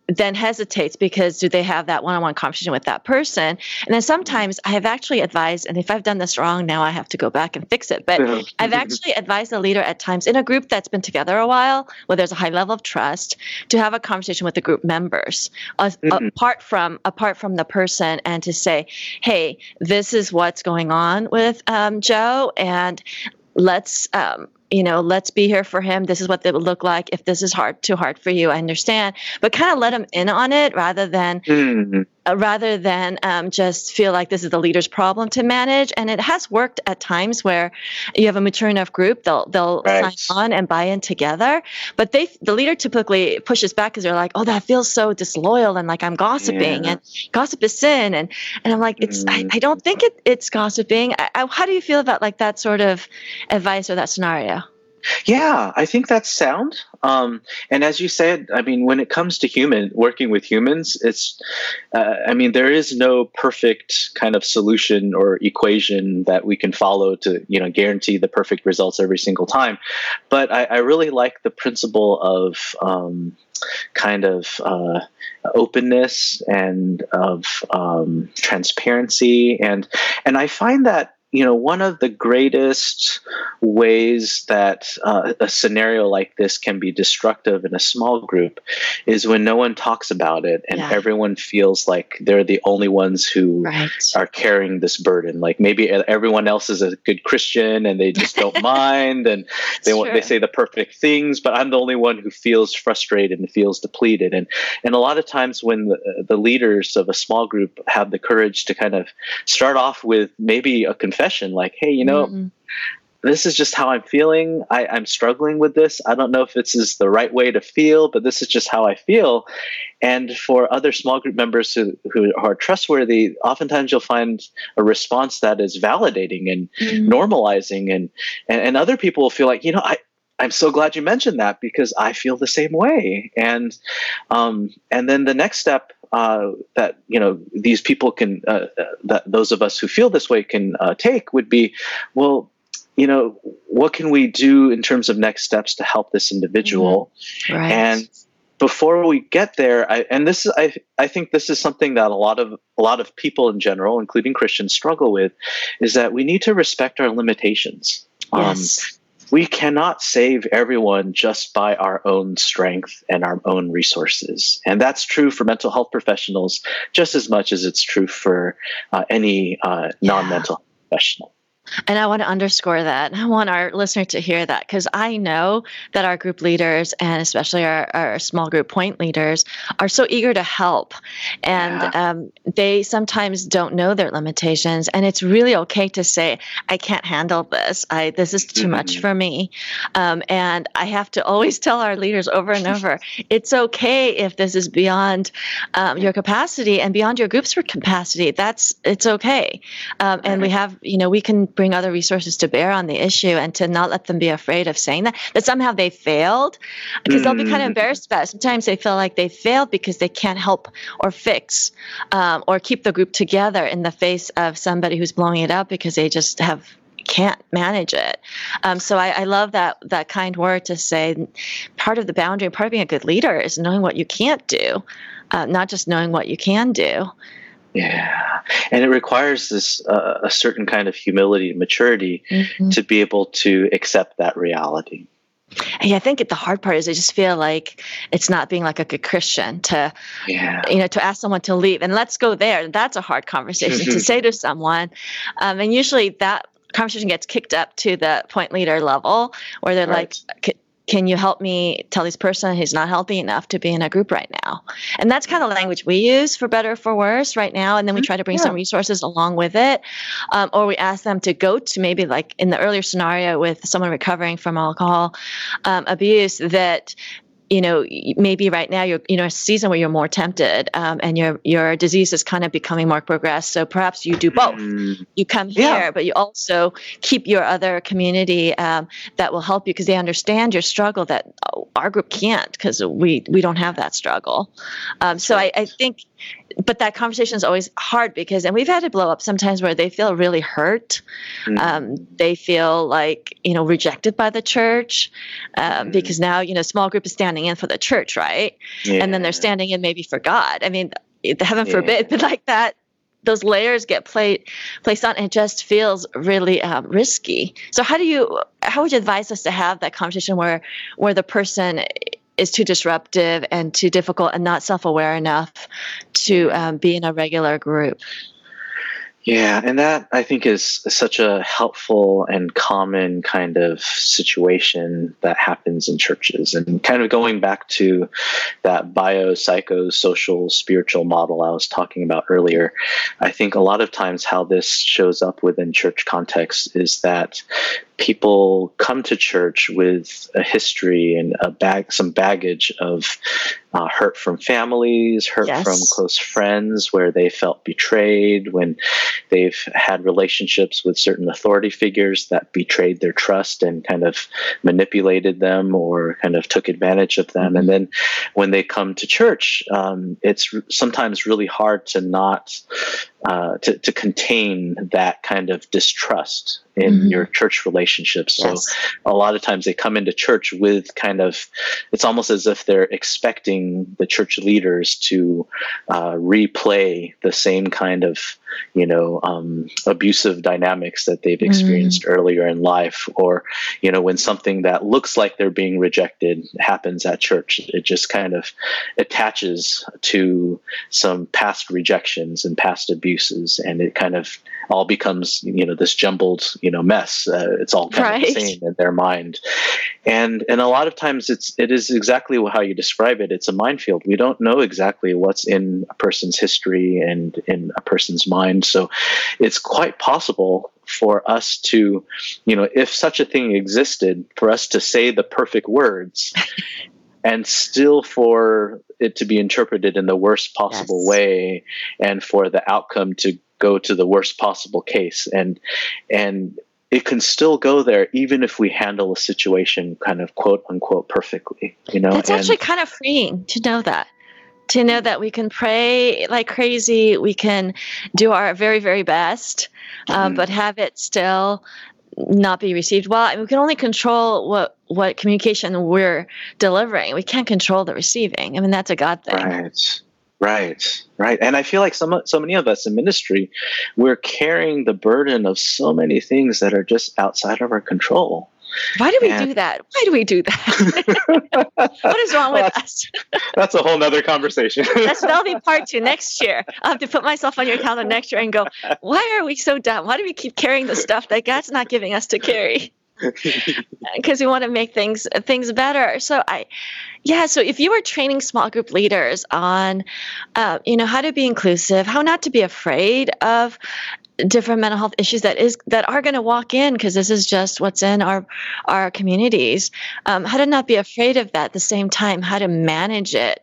then hesitates because do they have that one-on-one conversation with that person? And then sometimes i have actually advised and if i've done this wrong now i have to go back and fix it. But i've actually advised a leader at times in a group that's been together a while where there's a high level of trust to have a conversation with the group members uh, mm-hmm. apart from apart from the person and to say hey this is what's going on with um, joe and let's um, you know, let's be here for him. This is what it would look like. If this is hard, too hard for you, I understand. But kind of let him in on it rather than mm-hmm. uh, rather than um, just feel like this is the leader's problem to manage. And it has worked at times where you have a mature enough group, they'll they'll right. sign on and buy in together. But they the leader typically pushes back because they're like, oh, that feels so disloyal and like I'm gossiping yeah. and gossip is sin. And and I'm like, it's mm-hmm. I, I, don't think it, it's gossiping. I, I, how do you feel about like that sort of advice or that scenario? Yeah, I think that's sound. Um, and as you said, I mean, when it comes to human working with humans, it's, uh, I mean, there is no perfect kind of solution or equation that we can follow to, you know, guarantee the perfect results every single time. But I, I really like the principle of um, kind of uh, openness and of um, transparency, and and I find that you know, one of the greatest ways that uh, a scenario like this can be destructive in a small group is when no one talks about it and yeah. everyone feels like they're the only ones who right. are carrying this burden. Like maybe everyone else is a good Christian and they just don't mind and they want, they say the perfect things, but I'm the only one who feels frustrated and feels depleted. And and a lot of times when the, the leaders of a small group have the courage to kind of start off with maybe a confession confession like hey you know mm-hmm. this is just how i'm feeling I, i'm struggling with this i don't know if this is the right way to feel but this is just how i feel and for other small group members who, who are trustworthy oftentimes you'll find a response that is validating and mm-hmm. normalizing and, and and other people will feel like you know i I'm so glad you mentioned that because I feel the same way. And um, and then the next step uh, that you know these people can uh, uh, that those of us who feel this way can uh, take would be well you know what can we do in terms of next steps to help this individual mm-hmm. right. and before we get there I, and this is I, I think this is something that a lot of a lot of people in general including christians struggle with is that we need to respect our limitations yes. Um, we cannot save everyone just by our own strength and our own resources. And that's true for mental health professionals just as much as it's true for uh, any uh, non mental yeah. professional. And I want to underscore that. I want our listener to hear that because I know that our group leaders and especially our, our small group point leaders are so eager to help. And yeah. um, they sometimes don't know their limitations. And it's really okay to say, I can't handle this. I, this is too mm-hmm. much for me. Um, and I have to always tell our leaders over and over it's okay if this is beyond um, your capacity and beyond your group's capacity. That's it's okay. Um, and we have, you know, we can bring other resources to bear on the issue and to not let them be afraid of saying that that somehow they failed because mm-hmm. they'll be kind of mm. embarrassed about it sometimes they feel like they failed because they can't help or fix um, or keep the group together in the face of somebody who's blowing it up because they just have can't manage it. Um, so I, I, love that that kind word to say. Part of the boundary, part of being a good leader, is knowing what you can't do, uh, not just knowing what you can do. Yeah, and it requires this uh, a certain kind of humility and maturity mm-hmm. to be able to accept that reality. Yeah, I think the hard part is I just feel like it's not being like a good Christian to, yeah. you know, to ask someone to leave and let's go there. That's a hard conversation to say to someone, um, and usually that conversation gets kicked up to the point leader level where they're right. like can you help me tell this person he's not healthy enough to be in a group right now and that's kind of language we use for better or for worse right now and then we mm-hmm. try to bring yeah. some resources along with it um, or we ask them to go to maybe like in the earlier scenario with someone recovering from alcohol um, abuse that you know maybe right now you're you know a season where you're more tempted um, and your your disease is kind of becoming more progressed so perhaps you do both mm. you come here yeah. but you also keep your other community um, that will help you because they understand your struggle that our group can't because we we don't have that struggle um, so I, I think but that conversation is always hard because, and we've had to blow up sometimes where they feel really hurt. Mm-hmm. Um, they feel like, you know, rejected by the church um, mm-hmm. because now, you know, small group is standing in for the church, right? Yeah. And then they're standing in maybe for God. I mean, heaven yeah. forbid, but like that, those layers get played placed on, and it just feels really um, risky. So, how do you, how would you advise us to have that conversation where, where the person is too disruptive and too difficult and not self-aware enough to um, be in a regular group yeah, and that I think is such a helpful and common kind of situation that happens in churches. And kind of going back to that biopsychosocial spiritual model I was talking about earlier, I think a lot of times how this shows up within church context is that people come to church with a history and a bag, some baggage of uh, hurt from families, hurt yes. from close friends, where they felt betrayed, when they've had relationships with certain authority figures that betrayed their trust and kind of manipulated them or kind of took advantage of them. And then when they come to church, um, it's sometimes really hard to not uh, to, to contain that kind of distrust in mm-hmm. your church relationships. So yes. a lot of times they come into church with kind of, it's almost as if they're expecting the church leaders to uh, replay the same kind of, you know, um, abusive dynamics that they've mm-hmm. experienced mm-hmm. earlier in life. Or, you know, when something that looks like they're being rejected happens at church, it just kind of attaches to some past rejections and past abuses. And it kind of all becomes, you know, this jumbled, you know mess. Uh, it's all kind right. of the same in their mind, and and a lot of times it's it is exactly how you describe it. It's a minefield. We don't know exactly what's in a person's history and in a person's mind. So it's quite possible for us to, you know, if such a thing existed, for us to say the perfect words. and still for it to be interpreted in the worst possible yes. way and for the outcome to go to the worst possible case and and it can still go there even if we handle a situation kind of quote unquote perfectly you know it's actually kind of freeing to know that to know that we can pray like crazy we can do our very very best um, mm-hmm. but have it still not be received well mean, we can only control what what communication we're delivering. We can't control the receiving. I mean that's a god thing. Right. Right, right. And I feel like some so many of us in ministry, we're carrying the burden of so many things that are just outside of our control. Why do we and, do that? Why do we do that? what is wrong with us? that's a whole nother conversation. that's that'll be part two next year. I'll have to put myself on your calendar next year and go, why are we so dumb? Why do we keep carrying the stuff that God's not giving us to carry? because we want to make things things better. So I, yeah. So if you are training small group leaders on, uh, you know, how to be inclusive, how not to be afraid of different mental health issues that is that are going to walk in because this is just what's in our our communities um, how to not be afraid of that at the same time how to manage it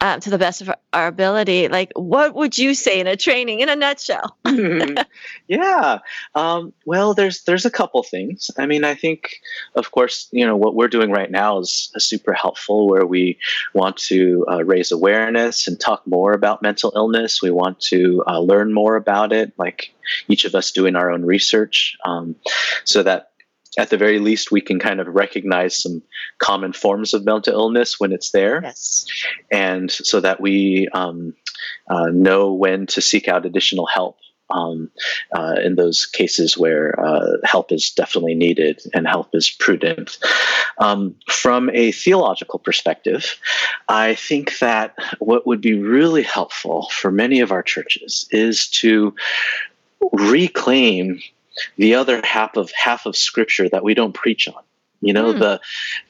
uh, to the best of our ability. Like, what would you say in a training in a nutshell? yeah. Um, well, there's there's a couple things. I mean, I think, of course, you know what we're doing right now is super helpful. Where we want to uh, raise awareness and talk more about mental illness. We want to uh, learn more about it, like each of us doing our own research, um, so that at the very least, we can kind of recognize some common forms of mental illness when it's there. Yes. And so that we um, uh, know when to seek out additional help. Um, uh, in those cases where uh, help is definitely needed and help is prudent. Um, from a theological perspective, I think that what would be really helpful for many of our churches is to reclaim the other half of half of scripture that we don't preach on. You know, mm. the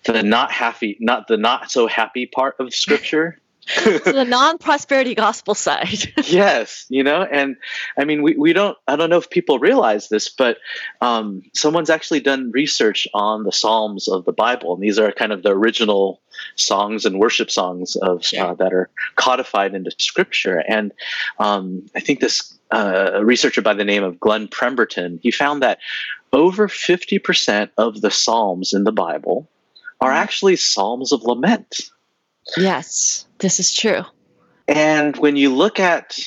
the not happy, not the not so happy part of scripture. so the non-prosperity gospel side. yes, you know, and I mean, we, we don't. I don't know if people realize this, but um, someone's actually done research on the Psalms of the Bible, and these are kind of the original songs and worship songs of uh, that are codified into Scripture. And um, I think this uh, researcher by the name of Glenn Pemberton he found that over fifty percent of the Psalms in the Bible are mm-hmm. actually psalms of lament. Yes, this is true. And when you look at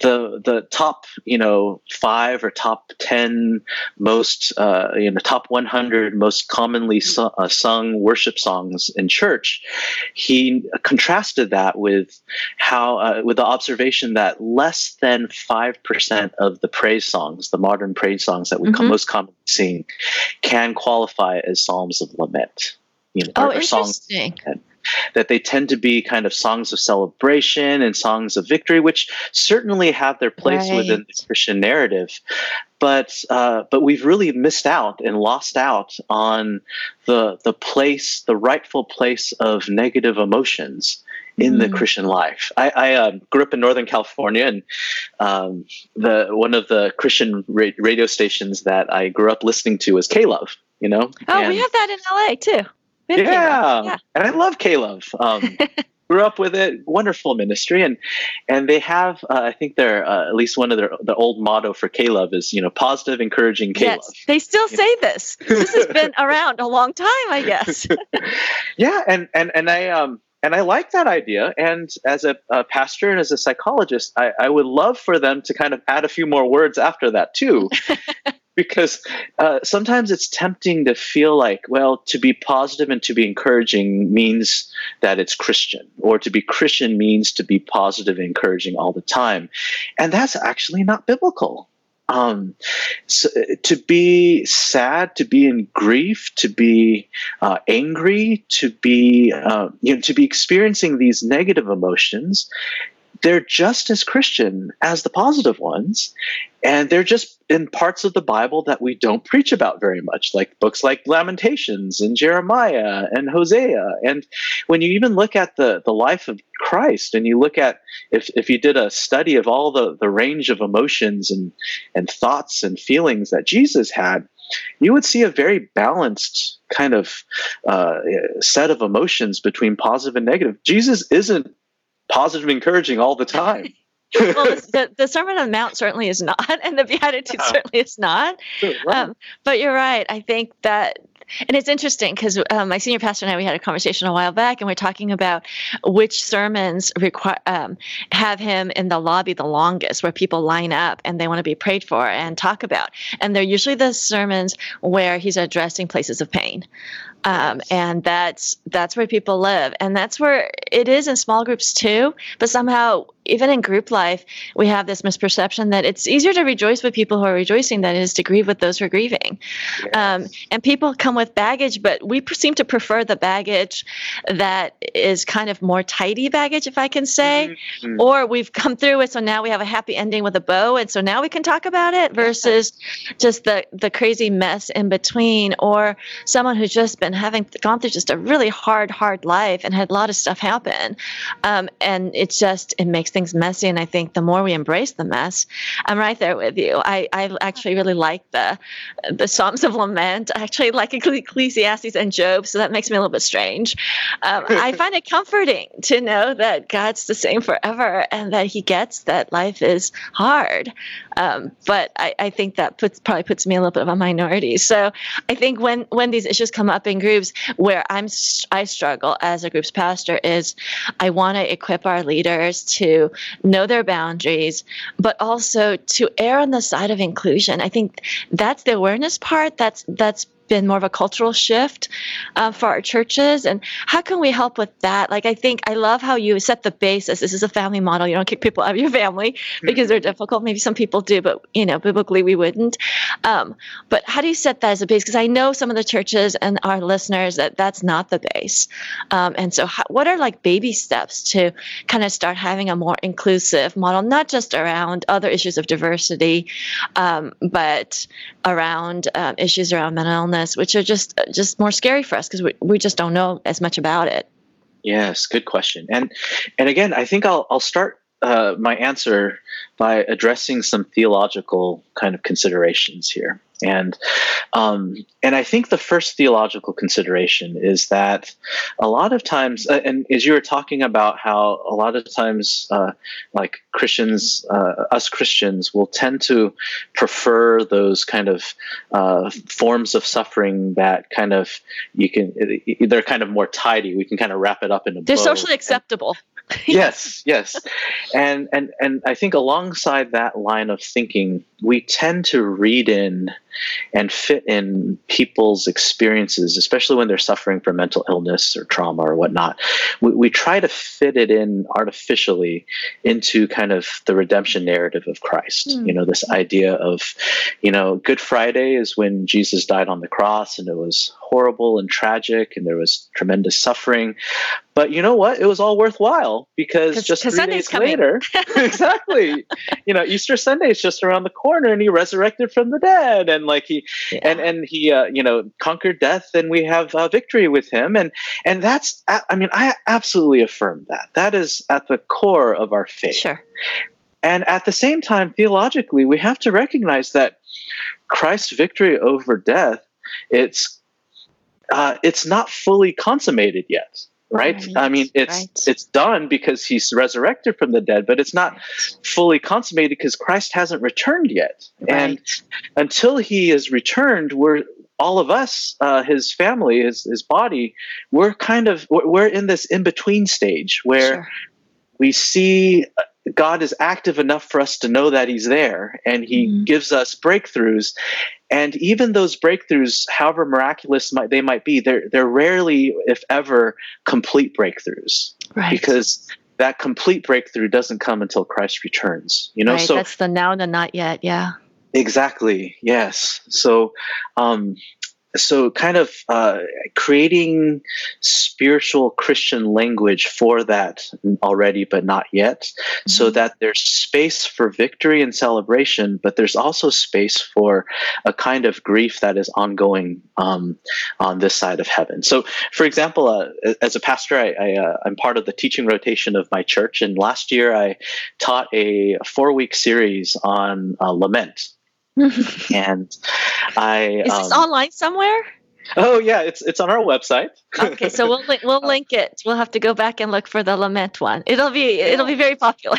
the the top, you know, five or top ten most, uh, you know, top one hundred most commonly su- uh, sung worship songs in church, he contrasted that with how uh, with the observation that less than five percent of the praise songs, the modern praise songs that we mm-hmm. most commonly sing, can qualify as psalms of lament. You know, oh, interesting. Songs that they tend to be kind of songs of celebration and songs of victory, which certainly have their place right. within the Christian narrative. But uh, but we've really missed out and lost out on the the place, the rightful place of negative emotions in mm. the Christian life. I, I uh, grew up in Northern California, and um, the one of the Christian ra- radio stations that I grew up listening to was K Love. You know. Oh, and, we have that in LA too. Yeah. yeah. and I love K-LOVE. Um, grew up with it. Wonderful ministry, and and they have. Uh, I think they're uh, at least one of their the old motto for K-LOVE is you know positive, encouraging K-LOVE. Yes, they still say this. This has been around a long time, I guess. yeah, and and and I um and I like that idea. And as a, a pastor and as a psychologist, I, I, would love for them to kind of add a few more words after that too. Because uh, sometimes it's tempting to feel like, well, to be positive and to be encouraging means that it's Christian, or to be Christian means to be positive and encouraging all the time. And that's actually not biblical. Um, so to be sad, to be in grief, to be uh, angry, to be uh, you know, to be experiencing these negative emotions, they're just as Christian as the positive ones. And they're just in parts of the Bible that we don't preach about very much, like books like Lamentations and Jeremiah and Hosea. And when you even look at the, the life of Christ and you look at if, if you did a study of all the, the range of emotions and, and thoughts and feelings that Jesus had, you would see a very balanced kind of uh, set of emotions between positive and negative. Jesus isn't positive, encouraging all the time. well, the, the Sermon on the Mount certainly is not, and the Beatitudes uh-huh. certainly is not. Right. Um, but you're right. I think that and it's interesting because um, my senior pastor and I we had a conversation a while back, and we're talking about which sermons require um, have him in the lobby the longest, where people line up and they want to be prayed for and talk about. And they're usually the sermons where he's addressing places of pain, um, and that's that's where people live, and that's where it is in small groups too. But somehow, even in group life, we have this misperception that it's easier to rejoice with people who are rejoicing than it is to grieve with those who are grieving. Yes. Um, and people come with baggage, but we seem to prefer the baggage that is kind of more tidy baggage, if I can say, mm-hmm. or we've come through it, so now we have a happy ending with a bow, and so now we can talk about it versus just the the crazy mess in between, or someone who's just been having gone through just a really hard, hard life and had a lot of stuff happen. Um, and it's just, it makes things messy. And I think the more we embrace the mess, I'm right there with you. I, I actually really like the, the Psalms of Lament. I actually like Ecclesiastes and Job. So that makes me a little bit strange. Um, I find it comforting to know that God's the same forever and that he gets that life is hard. Um, but I, I think that puts, probably puts me a little bit of a minority. So I think when, when these issues come up in groups where I'm I struggle as a group's pastor is I want to equip our leaders to know their boundaries, but also to err on the side of inclusion. I think that's the awareness part. That's that's been more of a cultural shift uh, for our churches. And how can we help with that? Like i think i love how you set the basis. This is a family model. You don't kick people out of your family because they're difficult. Maybe some people do but you know biblically we wouldn't. Um, but how do you set that as a base? Because i know some of the churches and our listeners that that's not the base. Um, and so how, what are like baby steps to kind of start having a more inclusive model not just around other issues of diversity um, but around um, issues around mental illness illness, which are just uh, just more scary for us because we, we just don't know as much about it. Yes, good question. And and again, I think I'll I'll start uh, my answer by addressing some theological kind of considerations here. And um, and I think the first theological consideration is that a lot of times, uh, and as you were talking about how a lot of times, uh, like Christians, uh, us Christians will tend to prefer those kind of uh, forms of suffering that kind of you can they're kind of more tidy. We can kind of wrap it up in a. They're socially acceptable. yes, yes, and and and I think alongside that line of thinking, we tend to read in and fit in people's experiences, especially when they're suffering from mental illness or trauma or whatnot. We, we try to fit it in artificially into kind of the redemption narrative of Christ. Mm. You know, this idea of, you know, Good Friday is when Jesus died on the cross and it was horrible and tragic and there was tremendous suffering. But you know what? It was all worthwhile because just three Sunday's days later, exactly. You know, Easter Sunday is just around the corner, and he resurrected from the dead, and like he, yeah. and and he, uh, you know, conquered death, and we have uh, victory with him, and and that's, I mean, I absolutely affirm that. That is at the core of our faith. Sure. And at the same time, theologically, we have to recognize that Christ's victory over death, it's uh, it's not fully consummated yet right? right? I mean, it's right. it's done because he's resurrected from the dead, but it's not fully consummated because Christ hasn't returned yet. Right. And until he is returned, we're all of us, uh, his family, his his body, we're kind of we're in this in between stage where sure. we see God is active enough for us to know that He's there, and He mm-hmm. gives us breakthroughs. And even those breakthroughs, however miraculous might, they might be, they're they're rarely, if ever, complete breakthroughs. Right. Because that complete breakthrough doesn't come until Christ returns. You know, right, so that's the now and the not yet. Yeah. Exactly. Yes. So, um, so kind of uh, creating spiritual christian language for that already but not yet. Mm-hmm. so that there's space for victory and celebration but there's also space for a kind of grief that is ongoing um, on this side of heaven. So for example uh, as a pastor I, I, uh, i'm part of the teaching rotation of my church and last year i taught a four week series on uh, lament and I is this um, online somewhere? Oh yeah, it's it's on our website. okay, so we'll li- we'll link it. We'll have to go back and look for the lament one. It'll be it'll be very popular.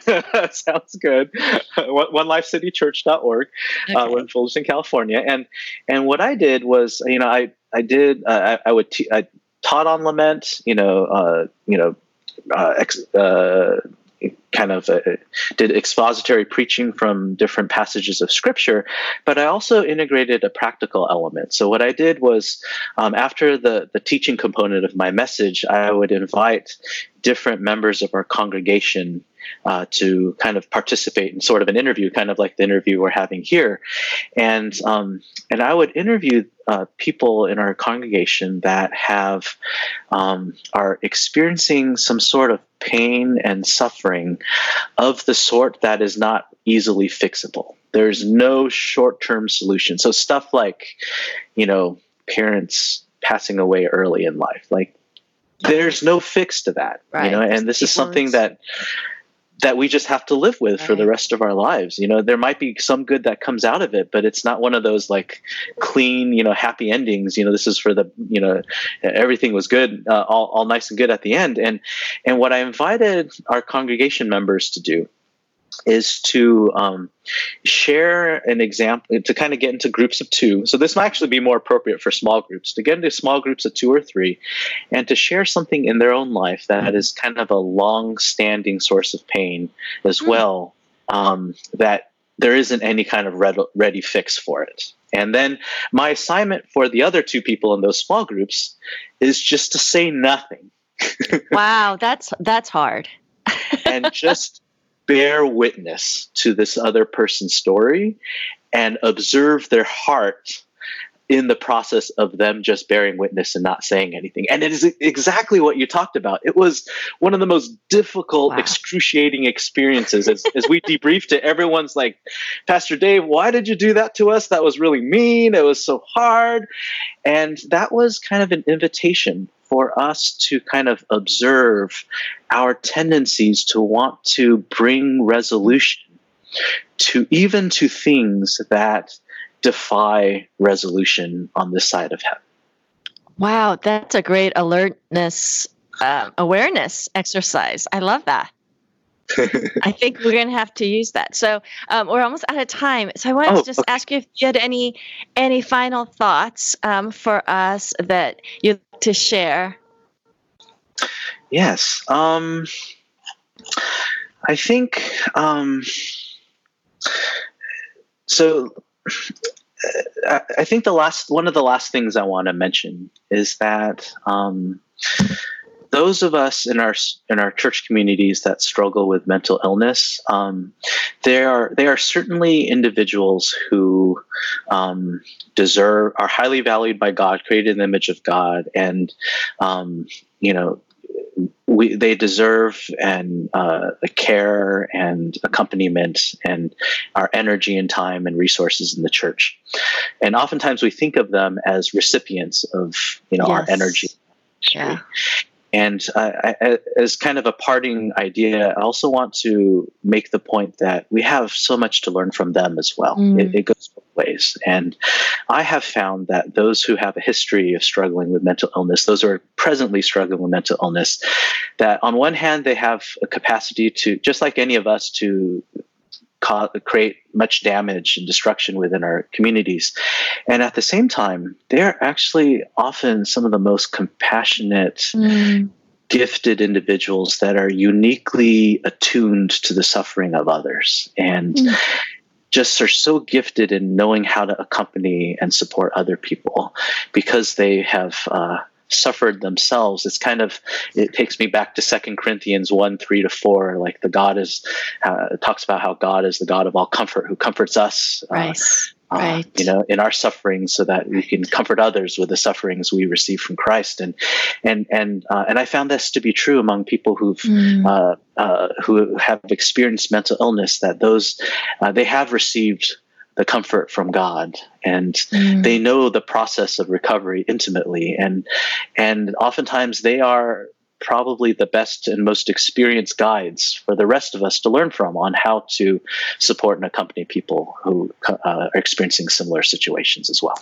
Sounds good. OneLifeCityChurch.org. Uh, okay. Uh, we're in Fullerton, California, and and what I did was, you know, I I did uh, I, I, would t- I taught on lament. You know, uh, you know, uh, ex- uh, kind of uh, did expository preaching from different passages of scripture, but I also integrated a practical element. So what I did was, um, after the the teaching component of my message, I would invite different members of our congregation uh, to kind of participate in sort of an interview, kind of like the interview we're having here, and um, and I would interview uh, people in our congregation that have um, are experiencing some sort of pain and suffering of the sort that is not easily fixable. There's no short-term solution. So stuff like, you know, parents passing away early in life, like there's no fix to that right. you know and this is something that that we just have to live with right. for the rest of our lives you know there might be some good that comes out of it but it's not one of those like clean you know happy endings you know this is for the you know everything was good uh, all, all nice and good at the end and and what i invited our congregation members to do is to um, share an example to kind of get into groups of two. So this might actually be more appropriate for small groups to get into small groups of two or three, and to share something in their own life that is kind of a long-standing source of pain as hmm. well. Um, that there isn't any kind of ready fix for it. And then my assignment for the other two people in those small groups is just to say nothing. wow, that's that's hard. and just bear witness to this other person's story and observe their heart in the process of them just bearing witness and not saying anything. And it is exactly what you talked about. It was one of the most difficult, wow. excruciating experiences. As, as we debriefed it, everyone's like, Pastor Dave, why did you do that to us? That was really mean. It was so hard. And that was kind of an invitation for us to kind of observe our tendencies to want to bring resolution to even to things that defy resolution on this side of heaven. Wow, that's a great alertness, uh, awareness exercise. I love that. I think we're going to have to use that. So um, we're almost out of time. So I wanted oh, to just okay. ask you if you had any any final thoughts um, for us that you'd like to share. Yes, um, I think um, so. I think the last one of the last things I want to mention is that um, those of us in our in our church communities that struggle with mental illness, um, they are they are certainly individuals who um, deserve are highly valued by God, created in the image of God, and um, you know we, they deserve and uh, care and accompaniment and our energy and time and resources in the church. And oftentimes we think of them as recipients of you know yes. our energy. Yeah. And I, as kind of a parting idea, I also want to make the point that we have so much to learn from them as well. Mm. It, it, goes both ways. And I have found that those who have a history of struggling with mental illness, those who are presently struggling with mental illness, that on one hand, they have a capacity to, just like any of us, to create much damage and destruction within our communities. And at the same time, they're actually often some of the most compassionate, mm. gifted individuals that are uniquely attuned to the suffering of others. And mm. just are so gifted in knowing how to accompany and support other people because they have uh, suffered themselves it's kind of it takes me back to second corinthians 1 3 to 4 like the god is uh, talks about how god is the god of all comfort who comforts us uh, right. Uh, right. you know in our sufferings so that we can comfort others with the sufferings we receive from christ and and and uh, and i found this to be true among people who've mm. Uh, uh, who have experienced mental illness that those they have received the comfort from God and mm. they know the process of recovery intimately and and oftentimes they are probably the best and most experienced guides for the rest of us to learn from on how to support and accompany people who uh, are experiencing similar situations as well.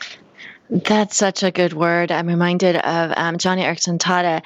That's such a good word. I'm reminded of um, Joni Eareckson Tada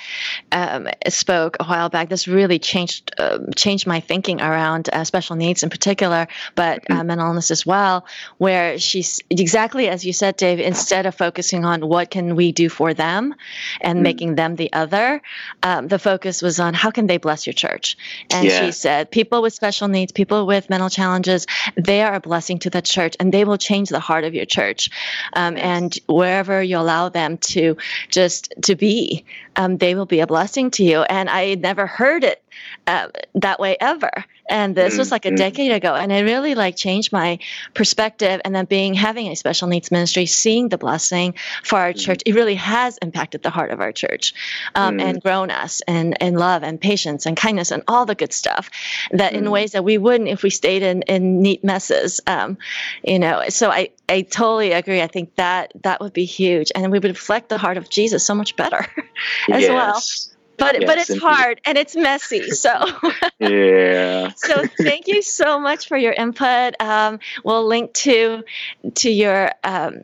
um, spoke a while back. This really changed uh, changed my thinking around uh, special needs in particular, but uh, mm-hmm. mental illness as well. Where she's exactly as you said, Dave. Instead of focusing on what can we do for them and mm-hmm. making them the other, um, the focus was on how can they bless your church. And yeah. she said, people with special needs, people with mental challenges, they are a blessing to the church, and they will change the heart of your church. Um, and wherever you allow them to just to be, um, they will be a blessing to you. And I never heard it uh, that way ever. And this was like a mm-hmm. decade ago, and it really like changed my perspective. And then being having a special needs ministry, seeing the blessing for our church, mm-hmm. it really has impacted the heart of our church, um, and mm-hmm. grown us in in love and patience and kindness and all the good stuff that in ways that we wouldn't if we stayed in in neat messes. Um, you know, so I I totally agree. I think that that would be huge, and we would reflect the heart of Jesus so much better as yes. well but yes, but it's indeed. hard and it's messy so yeah so thank you so much for your input um, we'll link to to your um,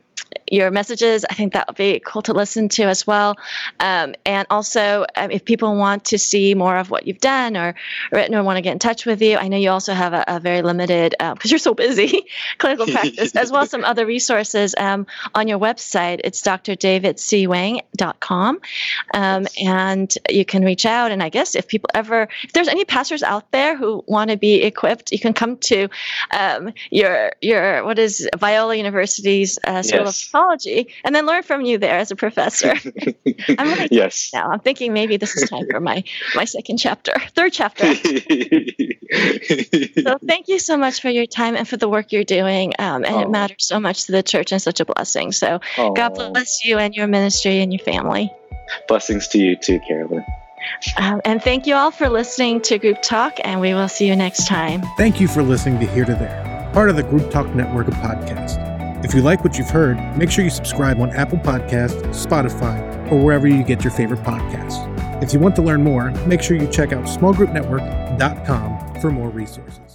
your messages. I think that would be cool to listen to as well. Um, and also, um, if people want to see more of what you've done or written or want to get in touch with you, I know you also have a, a very limited, because um, you're so busy, clinical practice, as well as some other resources um, on your website. It's drdavidcwang.com. Um, and you can reach out. And I guess if people ever, if there's any pastors out there who want to be equipped, you can come to um, your, your, what is Biola University's uh, School yes. Of Psychology and then learn from you there as a professor. I'm really yes. Now I'm thinking maybe this is time for my my second chapter, third chapter. so thank you so much for your time and for the work you're doing, um, and oh. it matters so much to the church and such a blessing. So oh. God bless you and your ministry and your family. Blessings to you too, Carolyn. Um, and thank you all for listening to Group Talk, and we will see you next time. Thank you for listening to Here to There, part of the Group Talk Network of podcasts. If you like what you've heard, make sure you subscribe on Apple Podcasts, Spotify, or wherever you get your favorite podcasts. If you want to learn more, make sure you check out smallgroupnetwork.com for more resources.